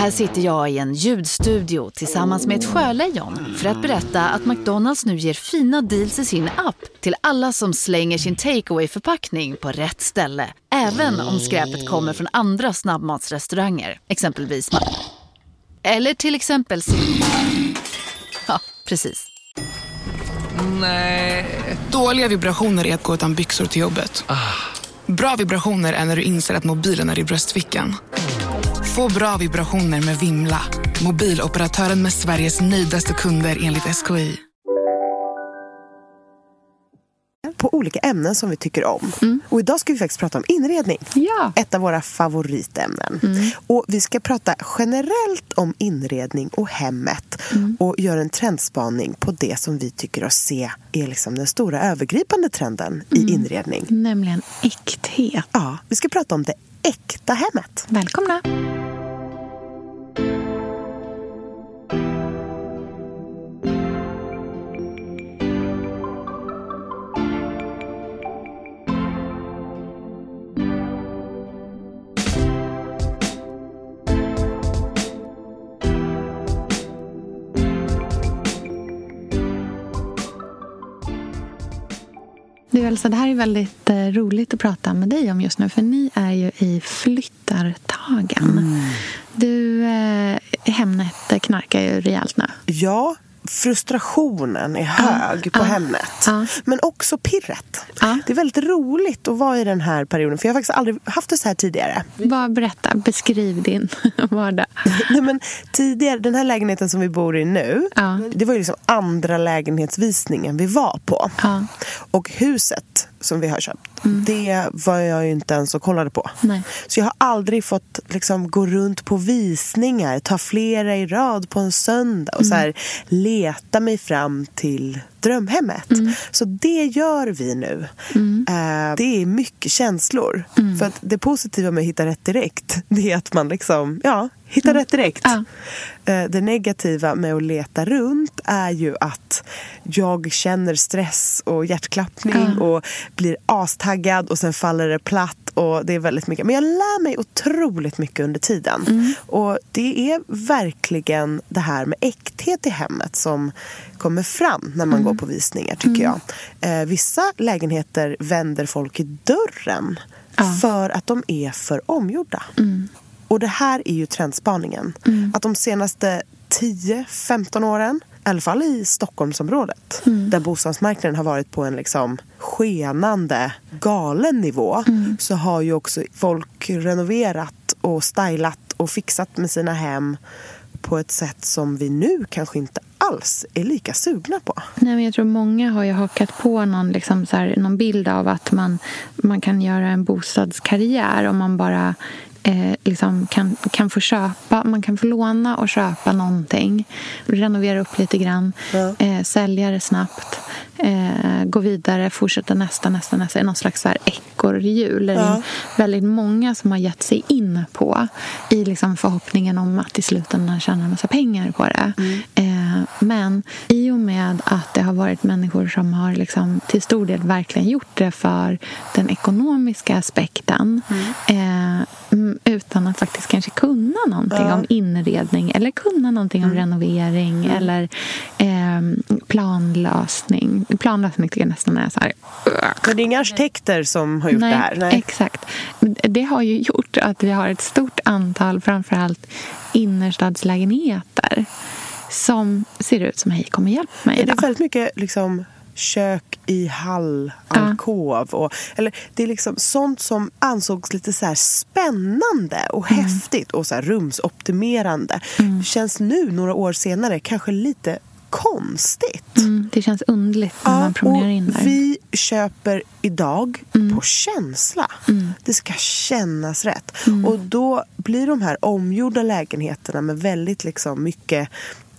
Här sitter jag i en ljudstudio tillsammans med ett sjölejon för att berätta att McDonalds nu ger fina deals i sin app till alla som slänger sin takeaway förpackning på rätt ställe. Även om skräpet kommer från andra snabbmatsrestauranger, exempelvis Eller till exempel Ja, precis. Dåliga vibrationer är att gå utan byxor till jobbet. Bra vibrationer är när du inser att mobilen är i bröstfickan. Få bra vibrationer med Vimla. Mobiloperatören med Sveriges nöjdaste kunder enligt SKI. på olika ämnen som vi tycker om. Och idag ska vi faktiskt prata om inredning. Ja. Ett av våra favoritämnen. Och vi ska prata generellt om inredning och hemmet. Och göra en trendspaning på det som vi tycker oss se är liksom den stora övergripande trenden i inredning. Nämligen äkthet. Ja, vi ska prata om det äkta hemmet. Välkomna! Du Elsa, det här är väldigt eh, roligt att prata med dig om just nu för ni är ju i flyttartagen. Du, eh, Hemnet knarkar ju rejält nu. Ja, frustrationen är hög på ja, hemmet. ja. Men också pirret. Det är väldigt roligt att vara i den här perioden. För jag har faktiskt aldrig haft det så här tidigare. Bara berätta, beskriv din vardag. Nej, men tidigare, den här lägenheten som vi bor i nu, det var ju liksom andra lägenhetsvisningen vi var på. Och huset som vi har köpt, det var jag ju inte ens och kollade på. Nej. Så jag har aldrig fått liksom, gå runt på visningar, ta flera i rad på en söndag och så här, leta mig fram till drömhemmet. Så det gör vi nu. Eh, det är mycket känslor. För att det positiva med att hitta rätt direkt, det är att man liksom, ja, hittar rätt direkt. Ja. Eh, Det negativa med att leta runt är ju att jag känner stress och hjärtklappning och blir astaggad och sen faller det platt och det är väldigt mycket. Men jag lär mig otroligt mycket under tiden. Och det är verkligen det här med äkthet i hemmet som kommer fram när man går på visningar tycker jag. Eh, vissa lägenheter vänder folk i dörren för att de är för omgjorda. Och det här är ju trendspaningen. Att de senaste 10-15 åren, i alla fall i Stockholmsområdet där bostadsmarknaden har varit på en liksom skenande galen nivå så har ju också folk renoverat och stylat och fixat med sina hem på ett sätt som vi nu kanske inte alls är lika sugna på. Nej, men jag tror många har ju hakat på någon, liksom så här, någon bild av att man, man kan göra en bostadskarriär om man bara eh, liksom kan, kan få köpa, man kan få låna och köpa någonting. Renovera upp lite grann, Ja. eh, sälja det snabbt. Eh, gå vidare, fortsätta nästa, nästa, nästa. Någon slags ekorrhjul. Det är Ja. väldigt många som har gett sig in på i liksom förhoppningen om att i slutändan tjäna en massa pengar på det. Eh, men i och med att det har varit människor som har liksom till stor del verkligen gjort det för den ekonomiska aspekten eh, mm, utan att faktiskt kanske kunna någonting om inredning eller kunna någonting om renovering eller eh, planlösning. Planlösning tycker jag nästan är så här... Men det är inga arkitekter som har gjort Nej, det här? Nej. exakt. Det har ju gjort att vi har ett stort antal, framförallt innerstadslägenheter som ser ut som Hej kom och hjälp mig Det är idag. väldigt mycket liksom kök i hall, alkov. Och, eller det är liksom sånt som ansågs lite så spännande och Mm. häftigt och så här rumsoptimerande. Känns nu, några år senare, kanske lite konstigt. Mm, det känns underligt när man promenerar in där. Mm. vi köper idag på känsla. Det ska kännas rätt. Mm. Och då blir de här omgjorda lägenheterna med väldigt liksom mycket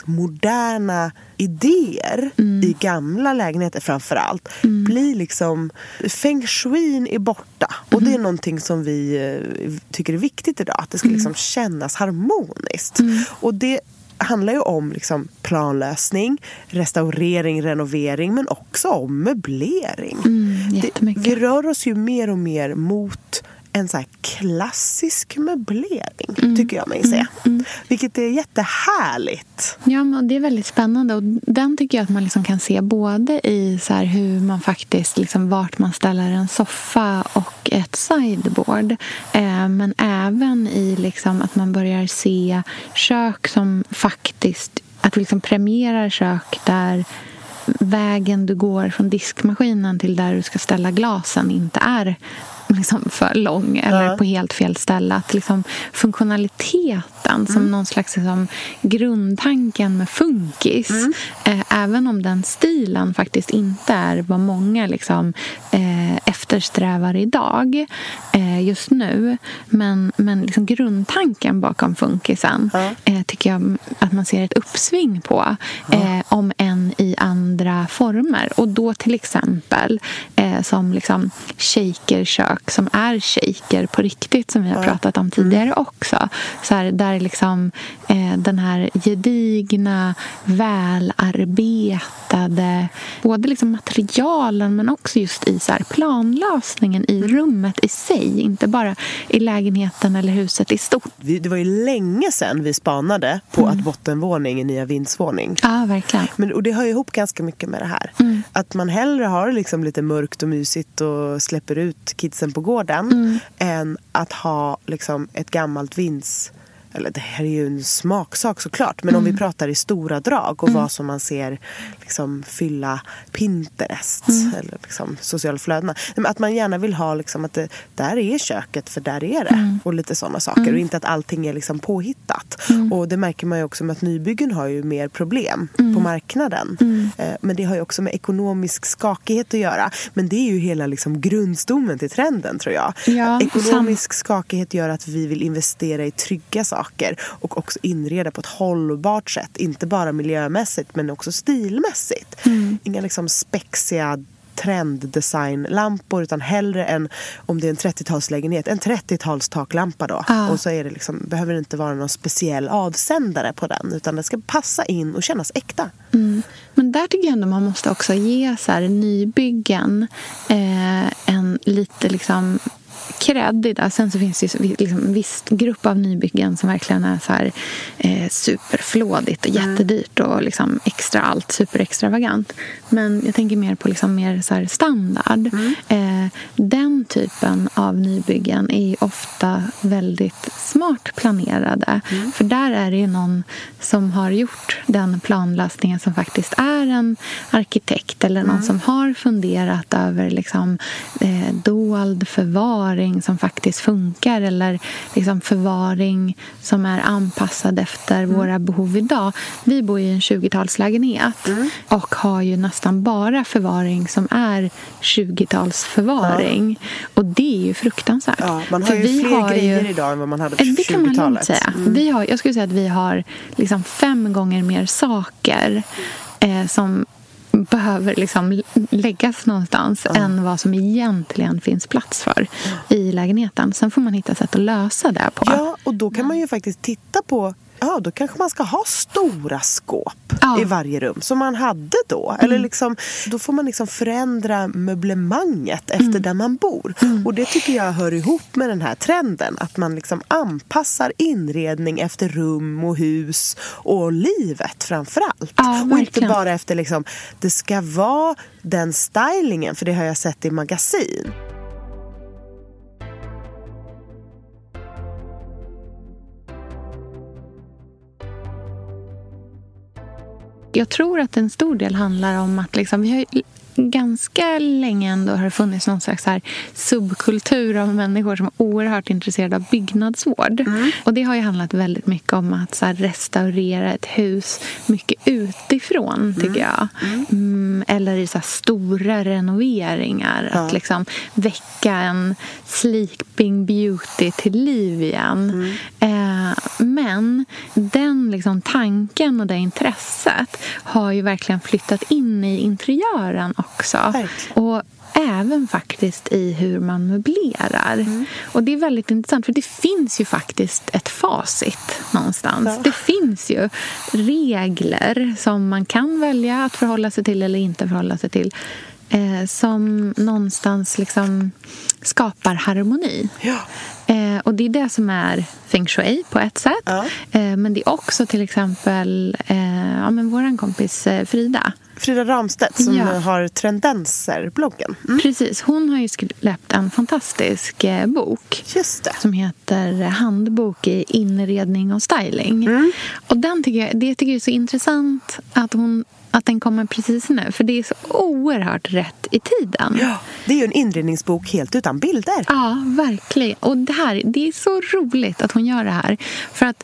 moderna idéer Mm. i gamla lägenheter framför allt blir liksom feng shuin är borta och Mm. det är någonting som vi eh, tycker är viktigt idag att det ska Mm. liksom kännas harmoniskt och det handlar ju om liksom planlösning, restaurering, renovering men också om möblering. Mm, Det, vi rör oss ju mer och mer mot en så klassisk möblering, mm. tycker jag mig se. Mm. mm. Vilket är jättehärligt. Ja, men det är väldigt spännande. Och den tycker jag att man liksom kan se både i så hur man faktiskt, liksom, vart man ställer en soffa och ett sideboard. Eh, men även i liksom, att man börjar se kök som faktiskt att vi liksom premierar kök där vägen du går från diskmaskinen till där du ska ställa glasen inte är liksom för lång eller ja. på helt fel ställe. Att liksom funktionaliteten mm. som någon slags liksom, grundtanken med funkis mm. eh, även om den stilen faktiskt inte är vad många liksom, eh, eftersträvar idag eh, just nu men, men liksom grundtanken bakom funkisen ja. Eh, tycker jag att man ser ett uppsving på ja. Eh, om än i andra former. Och då till exempel eh, som liksom shakerkök kök som är shaker på riktigt som vi har pratat om tidigare mm. också. Så här, där liksom eh, den här gedigna, välarbetade både liksom materialen men också just i så här, planlösningen i mm. rummet i sig. Inte bara i lägenheten eller huset i stort. Det var ju länge sedan vi spanade på mm. att bottenvåning är nya vindsvåning. Ja, verkligen. Men, och det hör ihop ganska mycket med det här. Mm. Att man hellre har liksom lite mörkt och mysigt och släpper ut kidsen på gården mm. än att ha liksom, ett gammalt vinds eller det här är ju en smaksak såklart, men mm. om vi mm. pratar i stora drag och mm. vad som man ser liksom, fylla Pinterest mm. eller liksom, sociala flödena. Att man gärna vill ha liksom, att det, där är köket för där är det. Mm. Och lite sådana saker. Mm. Och inte att allting är liksom påhittat. Och det märker man ju också med att nybyggen har ju mer problem på marknaden. Eh, men det har ju också med ekonomisk skakighet att göra. Men det är ju hela liksom, grundstommen till trenden tror jag. Ja, ekonomisk skakighet gör att vi vill investera i trygga saker saker och också inreda på ett hållbart sätt. Inte bara miljömässigt men också stilmässigt. Mm. Inga liksom spexiga trenddesignlampor utan hellre en, om det är en 30-talslägenhet, en 30-tals taklampa då. Ah. Och så är det liksom, behöver det inte vara någon speciell avsändare på den utan den ska passa in och kännas äkta. Mm. Men där tycker jag ändå man måste också ge så här, nybyggen eh, en lite liksom cred Sen så finns det ju liksom en viss grupp av nybyggen som verkligen är så här, eh, superflådigt och mm. jättedyrt och liksom extra allt, superextravagant. Men jag tänker mer på liksom mer så standard. Mm. Eh, den typen av nybyggen är ofta väldigt smart planerade. Mm. För där är det ju någon som har gjort den planlösningen som faktiskt är en arkitekt eller någon mm. som har funderat över liksom, eh, dold förvaring som faktiskt funkar eller liksom förvaring som är anpassad efter mm. våra behov idag. Vi bor i en 20-talslägenhet mm. och har ju nästan bara förvaring som är 20-talsförvaring. Ja. Och det är ju fruktansvärt. Ja, man har För ju vi fler har grejer ju... idag än vad man hade på 20-talet. Det kan man lugnt säga. Mm. Vi har, jag skulle säga att vi har liksom fem gånger mer saker eh, som behöver liksom läggas någonstans ja. än vad som egentligen finns plats för i lägenheten. Sen får man hitta sätt att lösa det på. Ja, och då kan man ju faktiskt titta på ja, då kanske man ska ha stora skåp ja. i varje rum som man hade då. Mm. Eller liksom, då får man liksom förändra möblemanget efter mm. där man bor. Mm. Och det tycker jag hör ihop med den här trenden. Att man liksom anpassar inredning efter rum och hus och livet framför allt. Ja, och inte bara efter liksom, det ska vara den stylingen, för det har jag sett i magasin. Jag tror att en stor del handlar om att liksom, vi har ganska länge ändå har det funnits någon slags här subkultur av människor som är oerhört intresserade av byggnadsvård. Mm. Och det har ju handlat väldigt mycket om att så restaurera ett hus mycket utifrån, tycker mm. jag. Mm. mm eller i så stora renoveringar. Ja. Att liksom väcka en sleeping beauty till liv igen. Mm. Eh, men den liksom tanken och det intresset har ju verkligen flyttat in i interiören också. Verkligen. Och även faktiskt i hur man möblerar. Mm. Och det är väldigt intressant för det finns ju faktiskt ett facit någonstans. Ja. Det finns ju regler som man kan välja att förhålla sig till eller inte förhålla sig till. Eh, som någonstans liksom skapar harmoni. Ja. Eh, och det är det som är feng shui på ett sätt. Ja. Eh, men det är också till exempel eh, ja, men vår kompis eh, Frida. Frida Ramstedt som Ja. har Trendenser-bloggen. Mm. Precis, hon har ju släppt en fantastisk eh, bok som heter Handbok i inredning och styling. Mm. Och den tycker jag, det tycker jag är så intressant att, hon, att den kommer precis nu. För det är så oerhört rätt i tiden. Ja, det är ju en inredningsbok helt utan bilder. Ja, verkligen. Och det, här, det är så roligt att hon gör det här. För att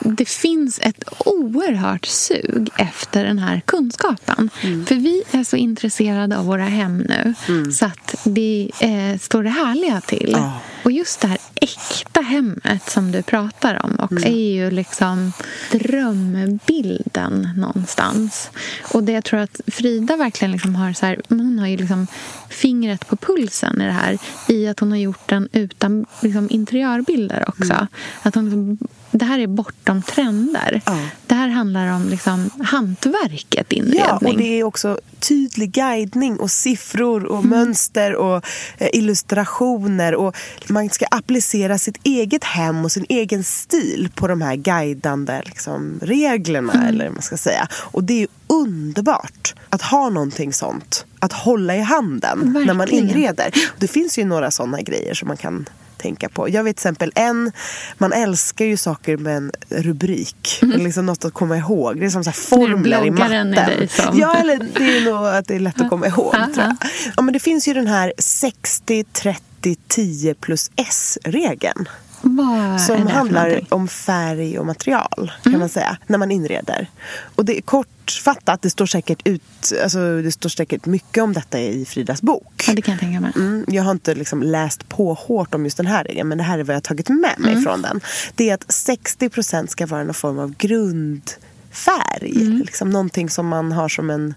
det finns ett oerhört sug efter den här kunskapen. Mm. För vi är så intresserade av våra hem nu så att det eh, står det härliga till. Ja. Och just det här äkta hemmet som du pratar om också Mm. är ju liksom drömbilden någonstans. Och det jag tror att Frida verkligen liksom har så här, hon har ju liksom fingret på pulsen i det här i att hon har gjort den utan liksom interiörbilder också. Mm. Att hon liksom, det här är bortom trender. Ja. Det här handlar om liksom hantverket inredning. Ja, och det är också tydlig guidning och siffror och mönster och eh, illustrationer. Och man ska applicera sitt eget hem och sin egen stil på de här guidande liksom, reglerna. Eller vad man ska säga. Och det är underbart att ha någonting sånt att hålla i handen när man Verkligen. inreder. Det finns ju några såna grejer som man kan tänka på. Jag vet till exempel en, man älskar ju saker med en rubrik. Liksom något att komma ihåg. Det är som så här formler i bloggaren i matten. dig som- Ja, eller det är nog att det är lätt att komma ihåg. Tror jag. Ja, men det finns ju den här 60, 30, 10 plus S-regeln. Vad Som handlar om färg och material kan man säga, när man inreder. Och det är kortfattat, det står säkert ut, alltså det står säkert mycket om detta i Fridas bok. Ja, det kan jag tänka mig. Mm, jag har inte liksom läst på hårt om just den här regeln men det här är vad jag har tagit med mig från den. Det är att 60% ska vara någon form av grundfärg. Liksom någonting som man har som en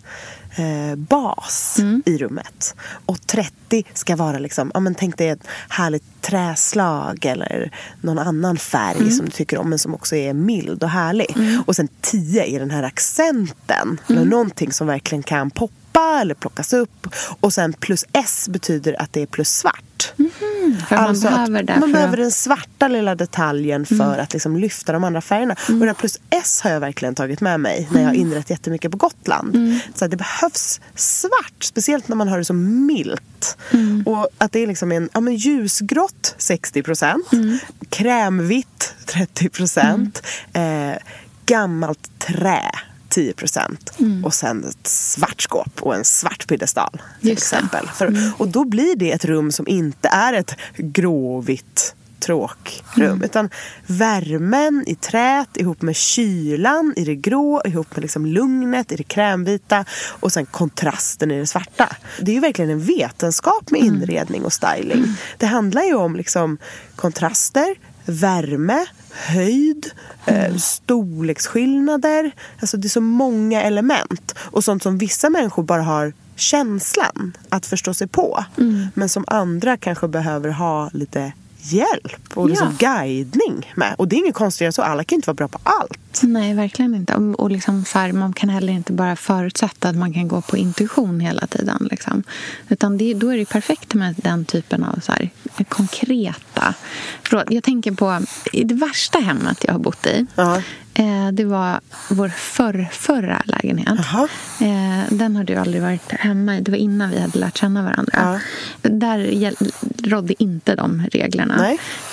eh, bas i rummet. Och 30 ska vara liksom, ja men tänk dig ett härligt träslag eller någon annan färg som du tycker om men som också är mild och härlig. Och sen 10 är den här accenten. Eller någonting som verkligen kan poppa eller plockas upp. Och sen plus S betyder att det är plus svart. För man Alltså behöver man för behöver Mm. den svarta lilla detaljen för att liksom lyfta de andra färgerna. Och det här plus S har jag verkligen tagit med mig när jag har Mm. inrett jättemycket på Gotland. Så att det behövs svart, speciellt när man har det så milt. Mm. Och att det är liksom en ja, men ljusgrått 60 procent, Mm. krämvitt 30 procent, Mm. eh, gammalt trä 10 procent Mm. och sen ett svart skåp och en svart piedestal. Till Just. Mm. exempel. För, Och då blir det ett rum som inte är ett gråvitt tråkrum. Mm. Utan värmen i trät ihop med kylan i det grå, ihop med liksom lugnet i det krämvita och sen kontrasten i det svarta. Det är ju verkligen en vetenskap med Mm. inredning och styling. Det handlar ju om liksom kontraster, värme, höjd, Mm. eh, storleksskillnader. Alltså det är så många element. Och sånt som vissa människor bara har känslan att förstå sig på. Mm. Men som andra kanske behöver ha lite hjälp och liksom guidning med. Och det är inget konstigare så. Alla kan inte vara bra på allt. Nej, verkligen inte. Och, liksom så här, man kan heller inte bara förutsätta att man kan gå på intuition hela tiden. Liksom. Utan det, då är det perfekt med den typen av så här, konkreta råd. Jag tänker på i det värsta hemmet jag har bott i. Ja. Eh, det var vår förr, förra lägenhet. Jaha. Eh, den har du aldrig varit hemma i. Det var innan vi hade lärt känna varandra. Där gäll- rådde inte de reglerna.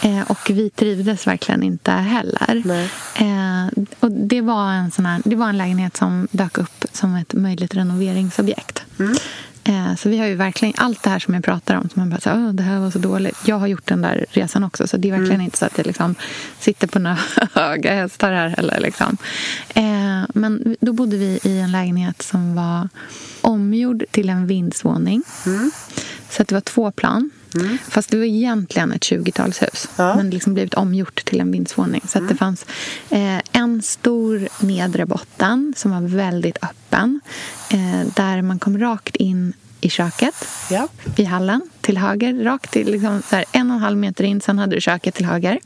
Eh, och vi trivdes verkligen inte heller. Och det, var en sån här, det var en lägenhet som dök upp som ett möjligt renoveringsobjekt. Mm. Eh, så vi har ju verkligen allt det här som jag pratar om. Som man bara säger, Åh, det här var så dåligt. Jag har gjort den där resan också. Så det är verkligen Mm. inte så att jag liksom sitter på några höga hästar här heller. Liksom. Eh, men då bodde vi i en lägenhet som var omgjord till en vindsvåning. Mm. Så att det var två plan. Fast det var egentligen ett 20-talshus. Ja. Men liksom blivit omgjort till en vindsvåning. Så att det fanns eh, en stor nedre botten som var väldigt öppen. Eh, där man kom rakt in i köket Ja. i hallen till höger, rakt till liksom här, en och en halv meter in. Sen hade du köket till höger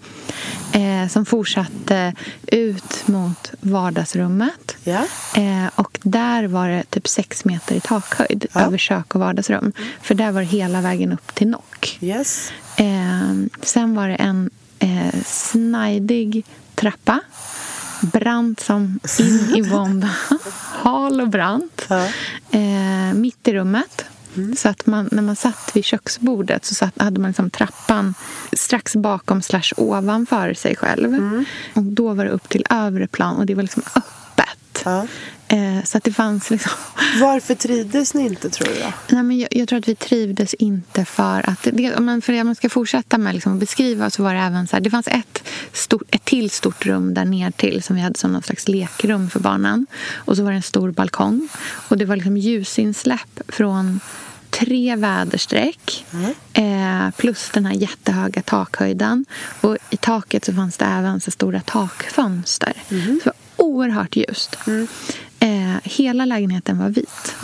eh, som fortsatte ut mot vardagsrummet. Ja. Eh, och där var det typ sex meter i takhöjd Ja. över kök och vardagsrum. För där var det hela vägen upp till nock. Yes. Eh, sen var det en eh, snajdig trappa. Brant som in i vånda. Hal och brant. Ja. Eh, mitt i rummet. Så att man, när man satt vid köksbordet så satt, hade man liksom trappan strax bakom slash ovanför sig själv. Och då var det upp till övre plan och det var liksom öppet. Ja. Eh, så att det fanns liksom... Varför trivdes ni inte tror du? Nej, men jag, jag tror att vi trivdes inte för att... Det, om man, för om man ska fortsätta med liksom att beskriva så var det även så här, Det fanns ett, stort, ett till stort rum där ner till som vi hade som någon slags lekrum för barnen. Och så var det en stor balkong. Och det var liksom ljusinsläpp från tre väderstreck eh, plus den här jättehöga takhöjden. Och i taket så fanns det även så stora takfönster. Så det var oerhört ljust. Eh, hela lägenheten var vit.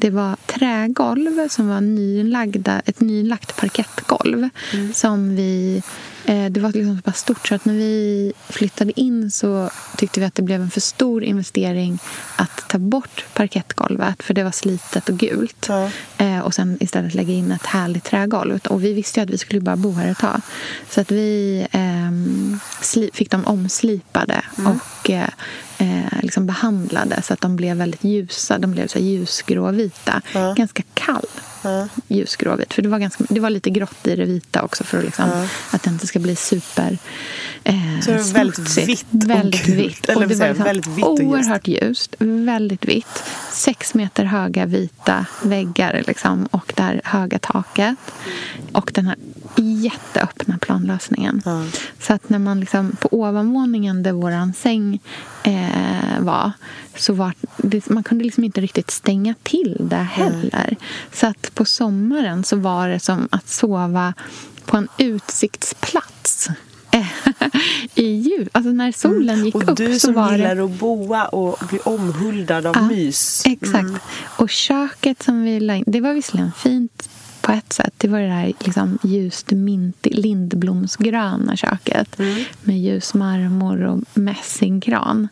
Det var trägolv som var nylagda, ett nylagt parkettgolv. Som vi, eh, det var liksom så pass stort så att när vi flyttade in så tyckte vi att det blev en för stor investering att ta bort parkettgolvet för det var slitet och gult. Ja. Eh, och sen istället lägga in ett härligt trägolv. Och vi visste ju att vi skulle bara bo här ett tag. Så att vi sli- fick dem omslipade och eh, liksom behandlade så att de blev väldigt ljusa. De blev så ljusgråvita. Ganska kall ljusgråvit. För det var, ganska, det var lite grått i det vita också för att, liksom, att det inte ska bli super eh, Så det var väldigt vitt och väldigt gult. vitt. Eller och det var jag? väldigt vitt och oerhört ljust. Väldigt vitt. Sex meter höga vita väggar liksom, och det här höga taket. Och den här jätteöppna planlösningen. Ja. Så att när man liksom, på ovanvåningen där vår säng eh, var så var det, man kunde liksom inte riktigt stänga till det heller. Så att på sommaren så var det som att sova på en utsiktsplats. I ljus. Alltså när solen gick Och upp du så som var det... gillar att boa och bli omhuldad av Ja, mys. Exakt. Och köket som vi la in, det var visserligen fint på ett sätt. Det var det där liksom ljust mint, lindblomsgröna köket med ljus marmor och mässingkran.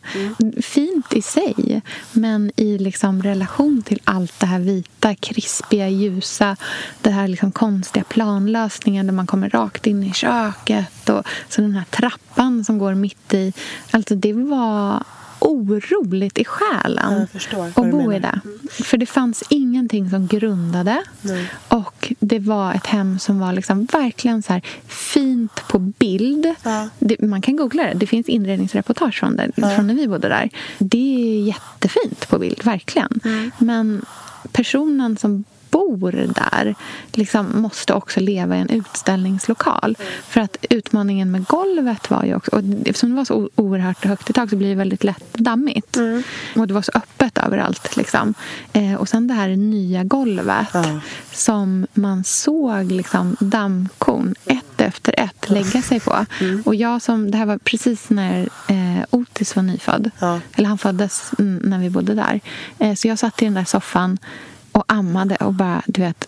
Fint i sig, men i liksom relation till allt det här vita, krispiga, ljusa det här liksom konstiga planlösningen där man kommer rakt in i köket och så den här trappan som går mitt i. Alltså det var oroligt i själen att bo i det. För det fanns ingenting som grundade. Nej. Och det var ett hem som var liksom verkligen så här fint på bild. Ja. Det, man kan googla det. Det finns inredningsreportage från, det, från när vi bodde där. Det är jättefint på bild, verkligen. Mm. Men personen som bor där liksom måste också leva i en utställningslokal. För att utmaningen med golvet var ju också... Och eftersom det var så oerhört högt i tak så blir det väldigt lätt dammigt. Och det var så öppet överallt. Liksom. Eh, och sen det här nya golvet Ja. som man såg liksom dammkorn ett efter ett lägga sig på. Och jag som, det här var precis när eh, Otis var nyfödd. Eller han föddes mm, när vi bodde där. Eh, så jag satt i den där soffan och ammade och bara, du vet,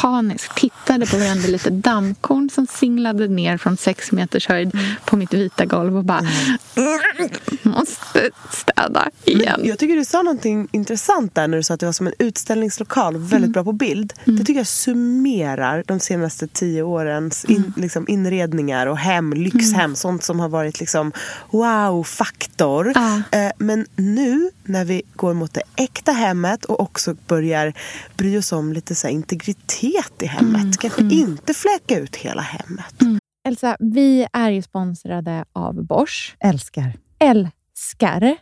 paniskt tittade på varenda lite dammkorn som singlade ner från sex meters höjd på mitt vita golv och bara måste städa igen. Men jag tycker du sa någonting intressant där när du sa att det var som en utställningslokal, väldigt Mm. bra på bild. Det tycker jag summerar de senaste tio årens in, Mm. liksom inredningar och hem, lyxhem, sånt som har varit liksom wow-faktor. Ja. Eh, men nu när vi går mot det äkta hemmet och också börjar bry oss om lite så här integritet i hemmet, Mm. kanske inte fläka ut hela hemmet. Elsa, vi är ju sponsrade av Bosch. Älskar. Älskar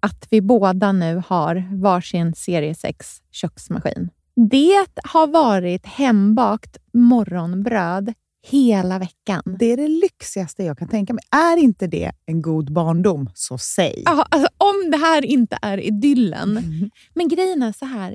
att vi båda nu har varsin serie 6 köksmaskin. Det har varit hembakt morgonbröd hela veckan. Det är det lyxigaste jag kan tänka mig. Är inte det en god barndom, så säg. Ja, alltså, om det här inte är idyllen. Men grejen är så här.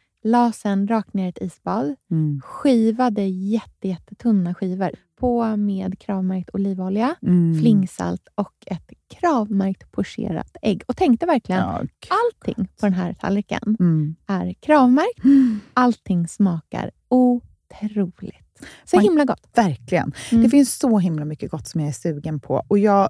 La sen rakt ner i ett isbad. Mm. Skivade jätte, jättetunna skivor. På med kravmärkt olivolja, Mm. flingsalt och ett kravmärkt pocherat ägg. Och tänkte verkligen, Ja, allting på den här tallriken mm. är kravmärkt. Allting smakar otroligt. Så Man- himla gott. Verkligen. Mm. Det finns så himla mycket gott som jag är sugen på. Och jag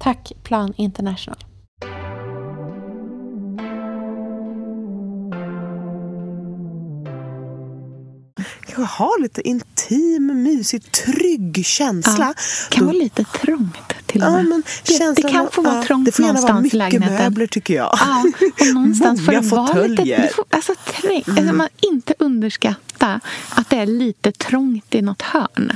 Tack Plan International. Kanske ha lite intim, mysig, trygg känsla. Ja, kan Då- vara lite trångt till och Ja, med. men det, det kan få vara ja, trångt Det får gärna vara någonstans i mycket lägenheten. möbler tycker jag. Ja, och någonstans får det vara lite... fåtöljer. Det får, alltså, träng, alltså, man inte underskatta att det är lite trångt i något hörn.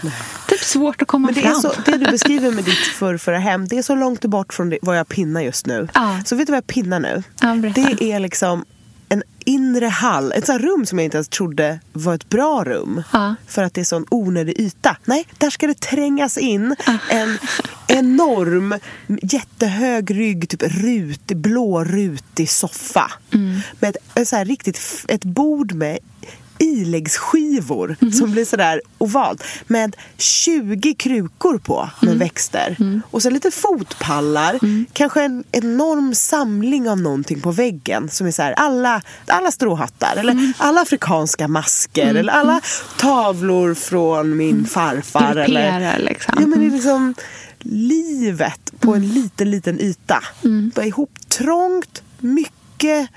Typ svårt att komma Men det, är fram. så, det du beskriver med ditt förrförra hem, det är så långt bort från det, vad jag pinnar just nu. Ja. Så vet du vad jag pinnar nu? Ja, det är liksom en inre hall, ett sånt rum som jag inte ens trodde var ett bra rum. Ja. För att det är sån onödig yta. Nej, där ska det trängas in Ah. en enorm, jättehög rygg, typ rutig, blårutig soffa. Mm. Med ett, så här riktigt, ett bord med iläggsskivor Mhm. som blir sådär ovalt. Med 20 krukor på med Mm. växter. Och så lite fotpallar. Kanske en enorm samling av någonting på väggen. Som är så här, alla, alla stråhattar. Eller Mm. alla afrikanska masker. Eller alla tavlor från min farfar. Eller, Grupperar liksom. Ja, men det är liksom livet på en liten, liten yta. Bara ihop trångt, mycket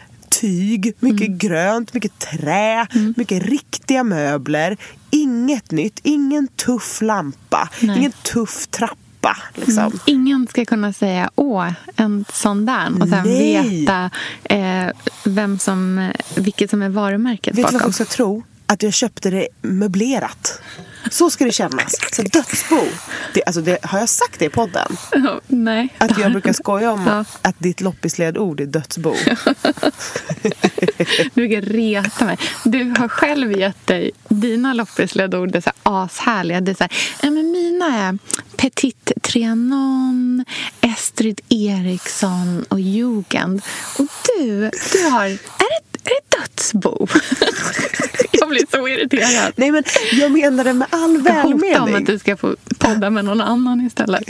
tyg, mycket grönt, mycket trä, mycket riktiga möbler. Inget nytt, ingen tuff lampa, Nej. ingen tuff trappa. Liksom. Ingen ska kunna säga åh, en sån där och sen Nej. veta eh, vem som, vilket som är varumärket Vet du vad bakom. folk ska tro? Att jag köpte det möblerat. Så ska det kännas. Så dödsbo. Det, alltså det, har jag sagt det i podden? Ja, Nej. Att jag brukar skoja om Ja. att ditt loppisledord är dödsbo. Du brukar reta mig. Du har själv gett dig dina loppisledord. Det är så här ashärliga. Det är så här, ja, men mina är Petit Trianon, Estrid Eriksson och Jugend. Och du, du har... Är det, är det dödsbo? Jag blir så irriterad. Nej men jag menar det med all Jag hotar om välmening. att du ska få podda med någon annan istället.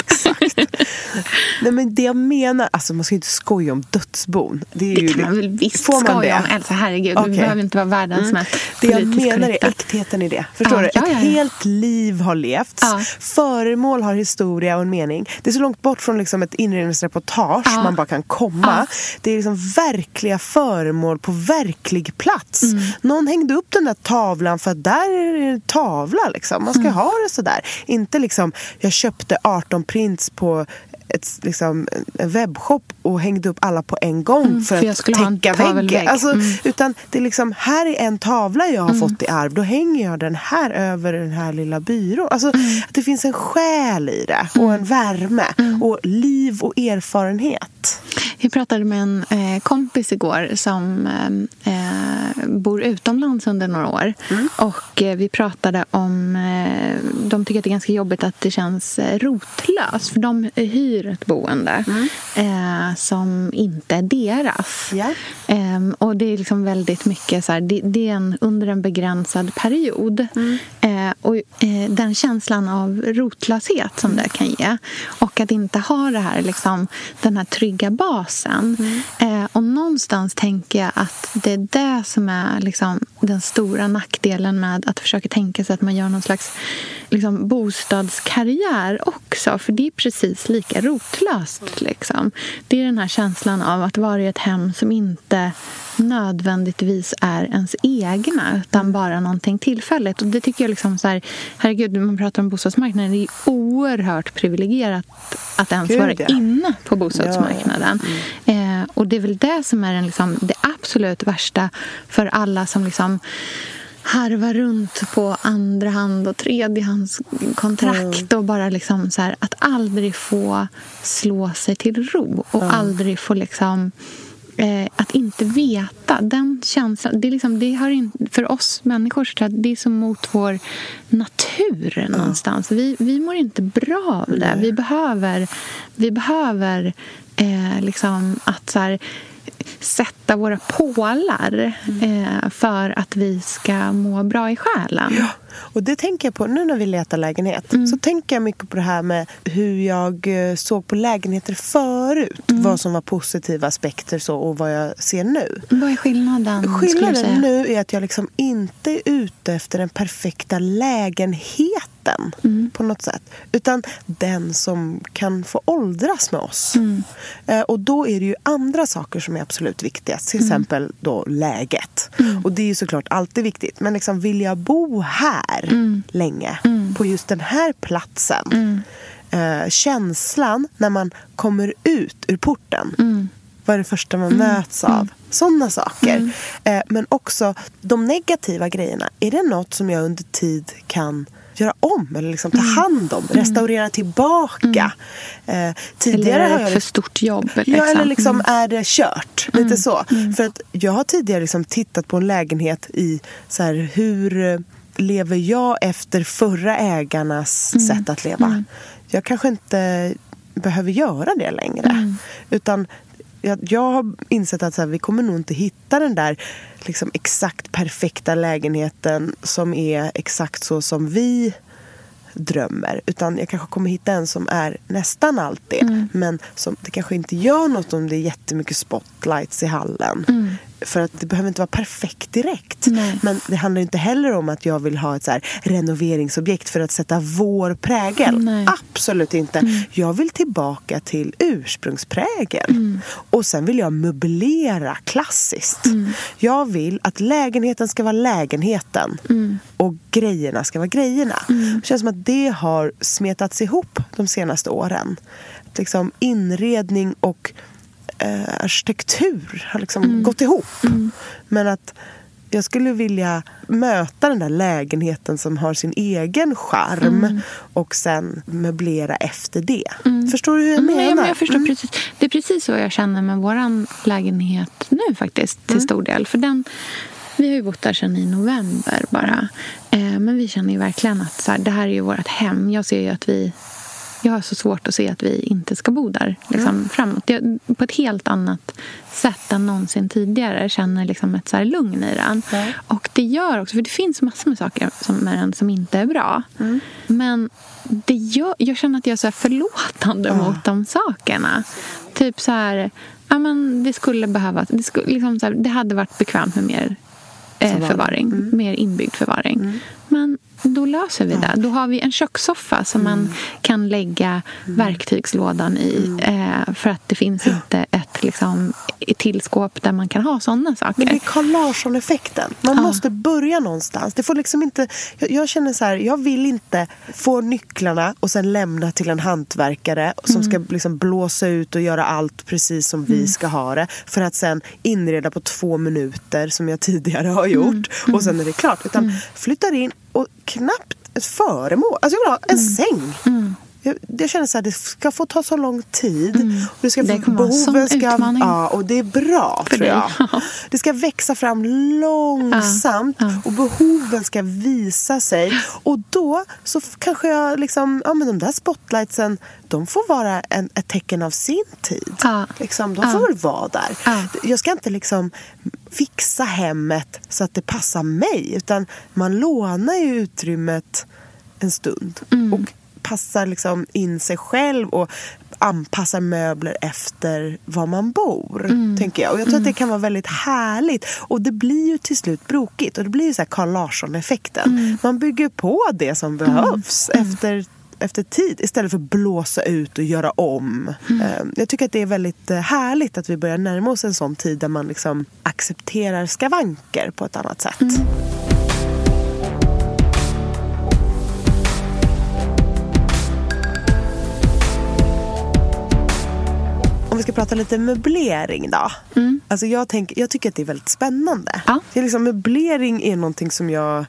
Nej men det jag menar, alltså man ska ju inte skoja om dödsbon. Det, Det kan man väl visst Får man skoja det? om. Elsa, herregud. Okej. Du behöver inte vara världens mest Det jag menar är äktheten i det. Förstår Ja, du? ja, Ett ja, helt liv har levts. Föremål har historia och en mening. Det är så långt bort från liksom ett inredningsreportage man bara kan komma. Det är liksom verkliga föremål på verklig plats. Mm. Någon hängde upp den där tavlan för att där är det en tavla. Liksom. Man ska Mm. ha det sådär. Inte liksom, jag köpte 18 prints på ett, liksom, en webbshop och hängde upp alla på en gång Mm, för, för att täcka väggen. Alltså, Mm. utan det är liksom, här är en tavla jag har fått i arv. Då hänger jag den här över den här lilla byrån. Alltså, att det finns en själ i det och en värme och liv och erfarenhet. Jag pratade med en eh, kompis igår som eh, eh, bor utomlands under några år. Och eh, Vi pratade om... Eh, de tycker att det är ganska jobbigt att det känns eh, rotlöst. För de hyr ett boende eh, som inte är deras. Ehm, och Det är liksom väldigt mycket så här, det, det är en, under en begränsad period. Eh, och Den känslan av rotlöshet som det kan ge och att inte ha det här, liksom, den här trygga basen. Eh, och någonstans tänker jag att det är det som är liksom, den stora nackdelen med att försöka tänka sig att man gör någon slags liksom, bostadskarriär också. För det är precis lika rotlöst. Liksom. Det är den här känslan av att vara i ett hem som inte nödvändigtvis är ens egna utan bara någonting tillfälligt. Och det tycker jag liksom så här, herregud, man pratar om bostadsmarknaden, det är oerhört privilegierat att ens Gud, vara ja. inne på bostadsmarknaden. Eh, och det är väl det som är den, liksom, det absolut värsta för alla som liksom harvar runt på andra hand och tredjehandskontrakt och bara liksom så här, att aldrig få slå sig till ro och aldrig få liksom eh, att inte veta, den känslan, det är liksom, det har in, för oss människor så tror jag det är som mot vår natur någonstans. Vi, vi mår inte bra av det. Vi behöver, vi behöver eh, liksom att så här, sätta våra pålar eh, för att vi ska må bra i själen. Och det tänker jag på nu när vi letar lägenhet. Så tänker jag mycket på det här med hur jag eh, såg på lägenheter förut. Vad som var positiva aspekter så, och vad jag ser nu. Vad är skillnaden? Skillnaden nu är att jag liksom inte är ute efter den perfekta lägenheten Mm. på något sätt. Utan den som kan få åldras med oss. Mm. Eh, och då är det ju andra saker som är absolut viktigast. Mm. Till exempel då läget. Och det är ju såklart alltid viktigt. Men liksom, vill jag bo här Mm. länge? På just den här platsen? Eh, känslan när man kommer ut ur porten. Mm. Vad är det första man möts av? Sådana saker. Eh, men också de negativa grejerna. Är det något som jag under tid kan göra om eller liksom ta hand om? Restaurera tillbaka? Eh, tidigare Eller har är det jag för stort jobb? Liksom. Ja, eller liksom är det kört? Lite så. För att jag har tidigare liksom tittat på en lägenhet i så här, hur lever jag efter förra ägarnas sätt att leva? Jag kanske inte behöver göra det längre. Utan jag, jag har insett att så här, vi kommer nog inte hitta den där liksom, exakt perfekta lägenheten som är exakt så som vi drömmer. Utan jag kanske kommer hitta en som är nästan allt det. Men som, det kanske inte gör något om det är jättemycket spotlights i hallen. För att det behöver inte vara perfekt direkt. Nej. Men det handlar inte heller om att jag vill ha ett så här renoveringsobjekt för att sätta vår prägel. Nej. Absolut inte. Jag vill tillbaka till ursprungsprägel. Och sen vill jag möblera klassiskt. Jag vill att lägenheten ska vara lägenheten. Och grejerna ska vara grejerna. Det känns som att det har smetats ihop de senaste åren. Liksom inredning och eh, arkitektur har liksom gått ihop. Men att jag skulle vilja möta den där lägenheten som har sin egen charm och sen möblera efter det. Förstår du hur jag Mm, menar? ja, men jag förstår precis. Det är precis så jag känner med vår lägenhet nu faktiskt, till stor del. För den, vi har ju bott där sedan i november bara. Eh, men vi känner ju verkligen att så här, det här är ju vårt hem. Jag ser ju att vi... Jag har så svårt att se att vi inte ska bo där liksom, framåt. Jag, på ett helt annat sätt än någonsin tidigare känner liksom ett så här lugn i den. Ja. Och det gör också, för det finns massor med saker som, med den som inte är bra. Men det gör, jag känner att jag är så förlåtande mot de sakerna. Typ så här, ja men det skulle behövas, det, skulle, liksom så här, det hade varit bekvämt med mer eh, Förvaring. förvaring, mer inbyggd förvaring. Men då löser vi det. Då har vi en kökssoffa som man kan lägga verktygslådan i. Eh, för att det finns inte ett liksom, tillskåp där man kan ha sådana saker. Men det är Carl Larsson-effekten. Man måste börja någonstans. Det får liksom inte, jag, jag känner så här, jag vill inte få nycklarna och sen lämna till en hantverkare som ska liksom blåsa ut och göra allt precis som vi ska ha det. För att sen inreda på två minuter som jag tidigare har gjort. Och sen är det klart. Utan flyttar in och knappt ett föremål. Alltså jag vill ha en säng. Jag, jag känner så här, det ska få ta så lång tid. Och det, ska, Det kommer behoven ska, utmaning. ja, och det är bra För tror dig. jag. Det ska växa fram långsamt Ja, ja. och behoven ska visa sig. Och då så kanske jag liksom, ja men de där spotlightsen, de får vara en, ett tecken av sin tid. Ja. Liksom, de får väl vara där. Ja. Jag ska inte liksom fixa hemmet så att det passar mig. Utan man lånar ju utrymmet en stund. Mm. Och passar liksom in sig själv och anpassar möbler efter var man bor. Mm. Tänker jag. Och jag tror att det kan vara väldigt härligt. Och det blir ju till slut brokigt. Och det blir ju så här Carl Larsson-effekten. Mm. Man bygger på det som behövs efter efter tid istället för att blåsa ut och göra om. Mm. Eh, Jag tycker att det är väldigt eh, härligt att vi börjar närma oss en sån tid där man liksom accepterar skavanker på ett annat sätt. Mm. Om vi ska prata lite möblering då. Alltså jag, tänk, jag tycker att det är väldigt spännande. Ja. Det är liksom, möblering är någonting som jag...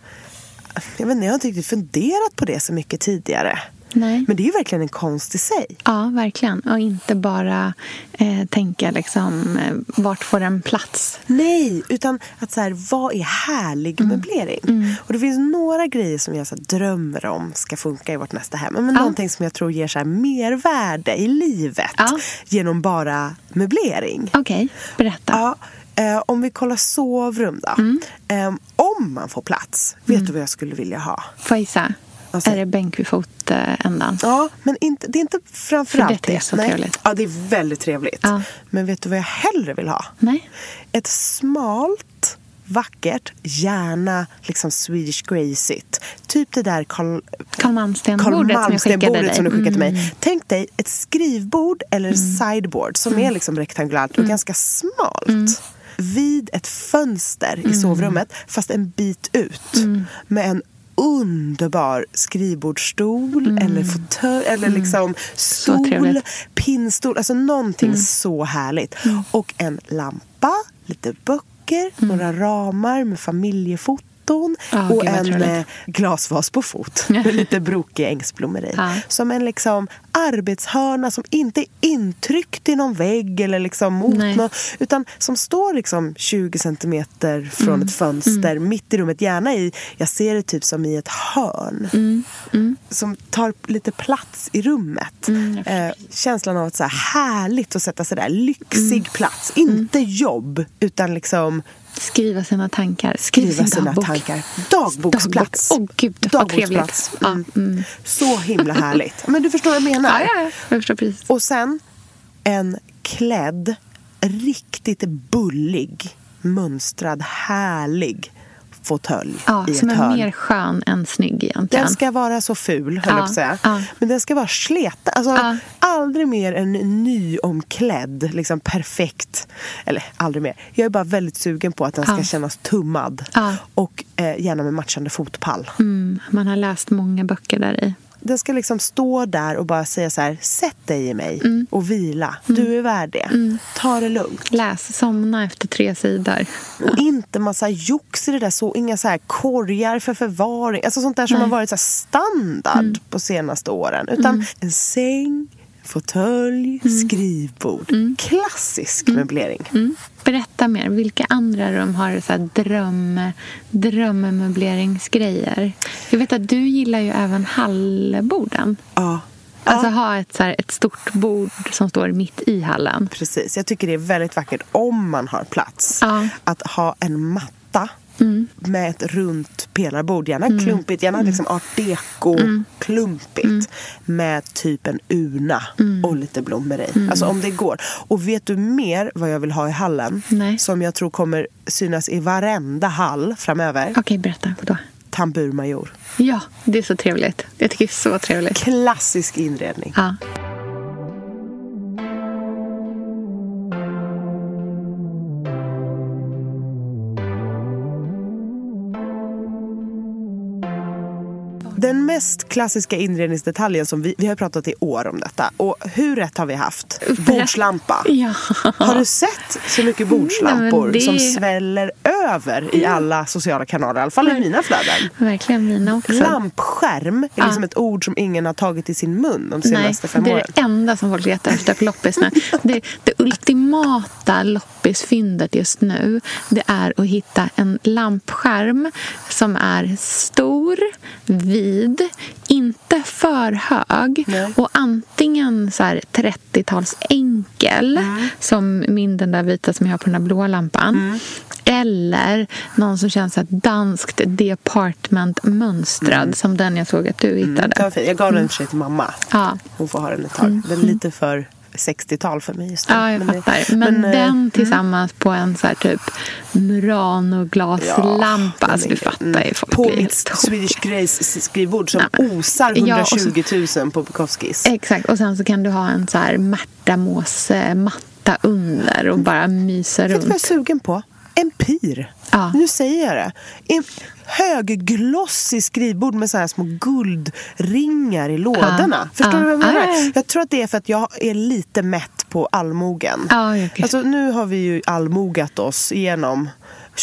Jag, vet inte, jag har inte riktigt funderat på det så mycket tidigare. Nej. Men det är ju verkligen en konst i sig. Ja, verkligen. Och inte bara eh, tänka liksom, eh, vart får den plats? Nej, utan att så här, vad är härlig Mm. möblering? Och det finns några grejer som jag så här, drömmer om ska funka i vårt nästa hem. Men Ja. någonting som jag tror ger så här, mervärde i livet Ja. genom bara möblering. Okej, berätta. Ja, eh, om vi kollar sovrum då. Mm. Eh, om man får plats, vet du vad jag skulle vilja ha? Får jag gissa? Alltså- Är det bänk vid fotändan? Ja, men inte, det är inte framförallt För det är så Nej. trevligt. Ja, det är väldigt trevligt. Ja. Men vet du vad jag hellre vill ha? Nej? Ett smalt, vackert, gärna liksom Swedish gracigt. Typ det där Karl, Karl Malmsten-bordet som jag skickade dig. som du skickade till Mm. mig. Tänk dig ett skrivbord eller sideboard som är liksom rektangulärt och ganska smalt. Vid ett fönster i sovrummet, fast en bit ut. Med en underbar skrivbordsstol eller fåtölj eller liksom stol, pinnstol. Alltså någonting så härligt. Och en lampa, lite böcker, några ramar med familjefoton Ja, och gud, vad en eh, glasvas på fot med lite brokiga ängsblommor i. Ja. Som en liksom arbetshörna som inte är intryckt i någon vägg eller liksom mot någon, utan som står liksom 20 centimeter från Mm. ett fönster mitt i rummet. Gärna i, jag ser det typ som i ett hörn. Mm. Som tar lite plats i rummet. Mm, eh, känslan av att så här härligt att sätta sig där. Lyxig Mm. plats. Inte jobb, utan liksom Skriva sina tankar. Skriva, skriva sin sina dagbok. tankar. Dagboksplats. Dagbok. Åh, gud, vad trevligt. Mm. mm. Så himla härligt. Men du förstår vad jag menar? Ja, ja, ja. Jag förstår precis. Och sen en klädd, riktigt bullig, mönstrad, härlig fåtölj Ja, i som ett är hörn. mer skön än snygg egentligen. Den ska vara så ful, höll Ja, jag säga. ja. Men den ska vara sleten. Alltså, Ja. Aldrig mer en nyomklädd, liksom perfekt. Eller aldrig mer. Jag är bara väldigt sugen på att den ska kännas tummad. Och eh, gärna med matchande fotpall. Mm, man har läst många böcker där i. Den ska liksom stå där och bara säga så här, sätt dig i mig Mm. och vila. Du är värd det. Ta det lugnt. Läs, somna efter tre sidor. Och inte massa jox i det där. Så, inga så här korgar för förvaring. Alltså sånt där som Nej. Mm. har varit så standard på senaste åren. Utan en säng, fotölj, Mm. skrivbord. Klassisk möblering. Mm. Berätta mer. Vilka andra rum har så här dröm, drömmöbleringsgrejer? Jag vet att du gillar ju även hallborden. Ja. Alltså ha ett, så här, ett stort bord som står mitt i hallen. precis. Jag tycker det är väldigt vackert om man har plats. Ja. Mm. Att ha en matta med ett runt pelarbord. Gärna klumpigt, gärna liksom art deco Mm. klumpigt. Med typ en urna Mm. och lite blommor i. Alltså om det går. Och vet du mer vad jag vill ha i hallen? Nej. Som jag tror kommer synas i varenda hall framöver. Okej, berätta. Vadå? Tamburmajor. Ja, det är så trevligt. Jag tycker det är så trevligt. Klassisk inredning. Ja. Mest klassiska inredningsdetaljen som vi, vi har pratat i år om detta. Och hur rätt har vi haft? Bordslampa. Ja. Har du sett så mycket bordslampor Nej, det- som sväller över i alla sociala kanaler? I alla fall i mina flöden. Verkligen mina också. Lampskärm är Ja. liksom ett ord som ingen har tagit i sin mun de senaste Nej, fem det är åren. det enda som folk letar efter på loppis nu. Det, det ultimata loppisfyndet just nu det är att hitta en lampskärm som är stor, vid, inte för hög Nej. och antingen så här 30-tals enkel som min den där vita som jag har på den där blåa lampan eller någon som känns så danskt department-mönstrad som den jag såg att du hittade. Fin. Jag gav den för sig till mamma. Ja. Hon får ha den ett tag. Den är lite för 60-tal för mig just nu. Ja, jag Men det- fattar. Men, eh, den tillsammans på en så här typ Murano-glaslampa. den alltså, du fattar Mm. ju. Folk På mitt. Swedish Grace skrivbord som Nej, men- osar Ja, och så- 120 000 på Bukowskis. Exakt. Och sen så kan du ha en så här Märta-mås-matta under och bara mysa Vet du vad jag är runt. sugen på? En pyr. Ja. Nu säger jag det. En högglossig skrivbord med så här små guldringar i lådorna. Förstår du vad jag menar? Ja, ja, ja. Jag tror att det är för att jag är lite mätt på allmogen. Ja, okej. Alltså, nu har vi ju allmogat oss igenom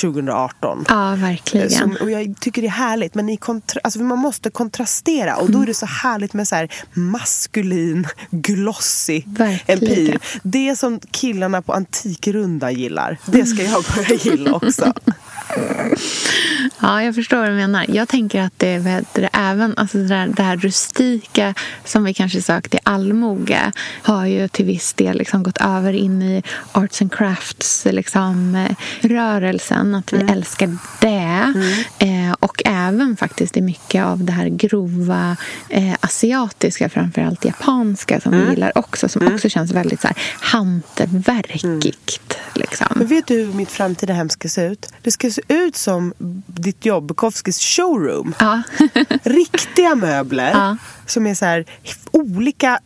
2018. Ja, verkligen. Som, och jag tycker det är härligt, men i kontra- alltså man måste kontrastera. Och då är det så härligt med så här maskulin, glossy Verkligen. empir. Det som killarna på Antikrundan gillar, det ska jag börja gilla också. Ja, jag förstår vad du menar. Jag tänker att det är bättre, även alltså det, där, det här rustika som vi kanske sökte i allmoge har ju till viss del liksom gått över in i arts and crafts liksom, eh, rörelsen. Att vi älskar det. Eh, och även faktiskt i mycket av det här grova eh, asiatiska, framförallt japanska som vi gillar också. Som också känns väldigt så här, hantverkigt. Liksom. Men vet du hur mitt framtida hem ska se ut? Det ska se ut som ditt jobb, Bukowskis showroom. Ja. Riktiga möbler Ja. som är så här olika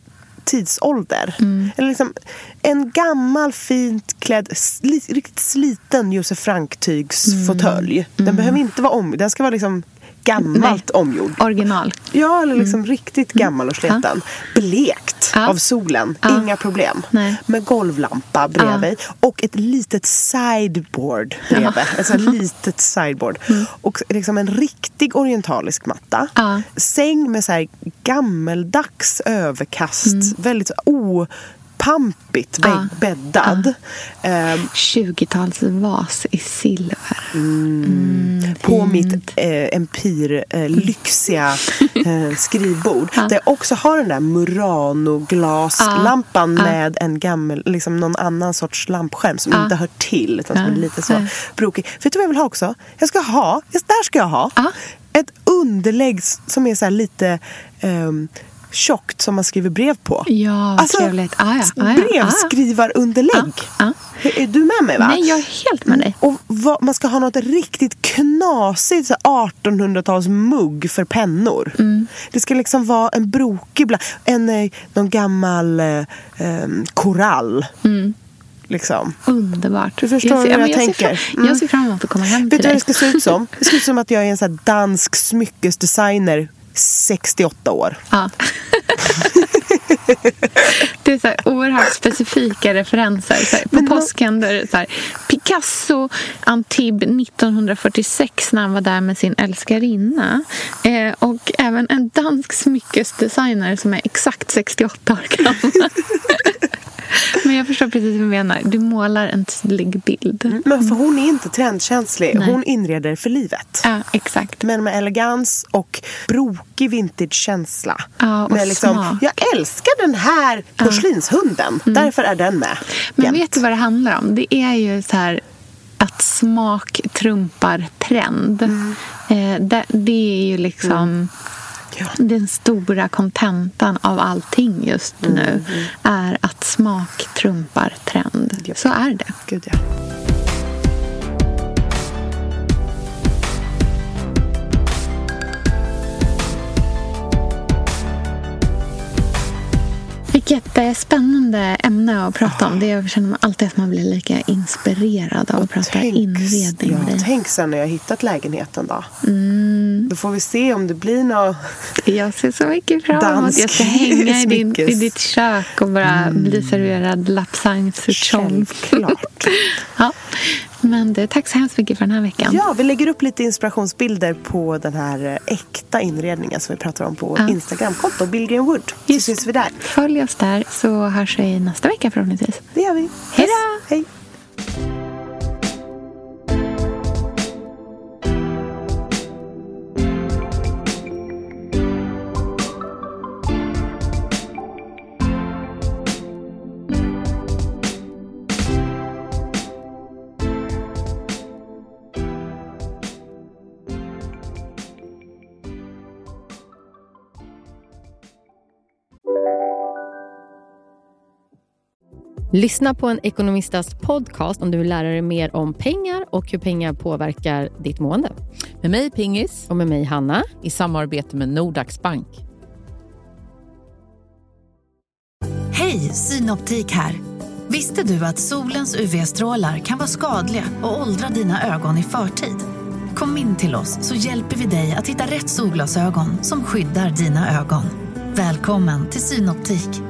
tidsålder. Mm. Eller liksom en gammal fint klädd, sli, riktigt sliten Josef Frank-tygsfåtölj. Den behöver inte vara om, den ska vara liksom gammalt Mm. Nej. omgjord. Original. Ja, eller liksom riktigt gammal och sliten. Blekt Mm. Ja. av solen. Ja. Inga problem. Nej. Med golvlampa bredvid. Och ett litet sideboard bredvid. Ett sånt här litet sideboard. Och liksom en riktig orientalisk matta. Mm. Ja. Säng med så här gammeldags överkast. Mm. Väldigt så opampigt Ja. bäddad. Ehm, 20-talsvas i silver. Mm, på fint. mitt eh, empir eh, lyxiga eh, skrivbord. Ja. Där jag också har den där Murano-glaslampan Ja. Ja. med en gammal, liksom någon annan sorts lampskärm som Ja. inte hör till utan som Ja. är lite så Ja. brokig. Vet du vad jag vill ha också? Jag ska ha, just där ska jag ha, Ja. ett underlägg som är så här lite ehm, tjockt som man skriver brev på. Ja, vad trevligt. Ah, ja, ah, ja, Brevskrivarunderlägg. Ja, ja. Är du med mig va? Nej, jag är helt med dig. Och vad, man ska ha något riktigt knasigt så här 1800-tals mugg för pennor. Mm. Det ska liksom vara en brokig, bla- en, eh, någon gammal eh, em, korall. Liksom. Underbart. Du förstår ser, hur ja, jag men ser tänker. Fram, Mm. Jag ser fram emot att komma hem Vet till du vad dig. det ska se ut som? Det ska ut som att jag är en så här dansk smyckesdesigner 68 år. Ja. Det är så här oerhört specifika referenser. Så här, på Men vad- påskhänder, så här, Picasso, Antibes 1946 när han var där med sin älskarinna. Eh, och även en dansk smyckesdesigner som är exakt 68 år gammal. Men jag förstår precis vad du menar. Du målar en tydlig bild. Men för hon är inte trendkänslig. Nej. Hon inreder för livet. Ja, exakt. Men med elegans och brokig vintage-känsla. Ja, och med liksom, smak. jag älskar den här porslinshunden. Därför är den med. Mm. Men jämt. vet du vad det handlar om? Det är ju så här att smak trumpar trend. Eh, det, det är ju liksom Ja. den stora kontentan av allting just nu. Är att smak trumpar trend. Japp. Så är det. Gud, ja. Vilket eh, spännande ämne att prata om. Det jag känner alltid att man blir lika inspirerad av att prata Tänk- inredning ja. Tänk sen när jag hittat lägenheten då. Mm. Då får vi se om det blir något... Jag ser så mycket fram emot Dansk jag ska hänga i, din, i ditt kök och bara bli serverad lapsagne souchong. Självklart. Ja. Men du, tack så hemskt mycket för den här veckan. Ja, vi lägger upp lite inspirationsbilder på den här eh, äkta inredningen som vi pratar om på Ja. Instagramkonto, Billgren Wood. Så Just. ses vi där. Följ oss där så hörs vi nästa vecka förhoppningsvis. Det gör vi. Hej då! Lyssna på en ekonomistas podcast om du vill lära dig mer om pengar och hur pengar påverkar ditt mående. Med mig Pingis Och med mig Hanna. i samarbete med Nordax Bank. Hej, Synoptik här. Visste du att solens UV-strålar kan vara skadliga och åldra dina ögon i förtid? Kom in till oss så hjälper vi dig att hitta rätt solglasögon som skyddar dina ögon. Välkommen till Synoptik.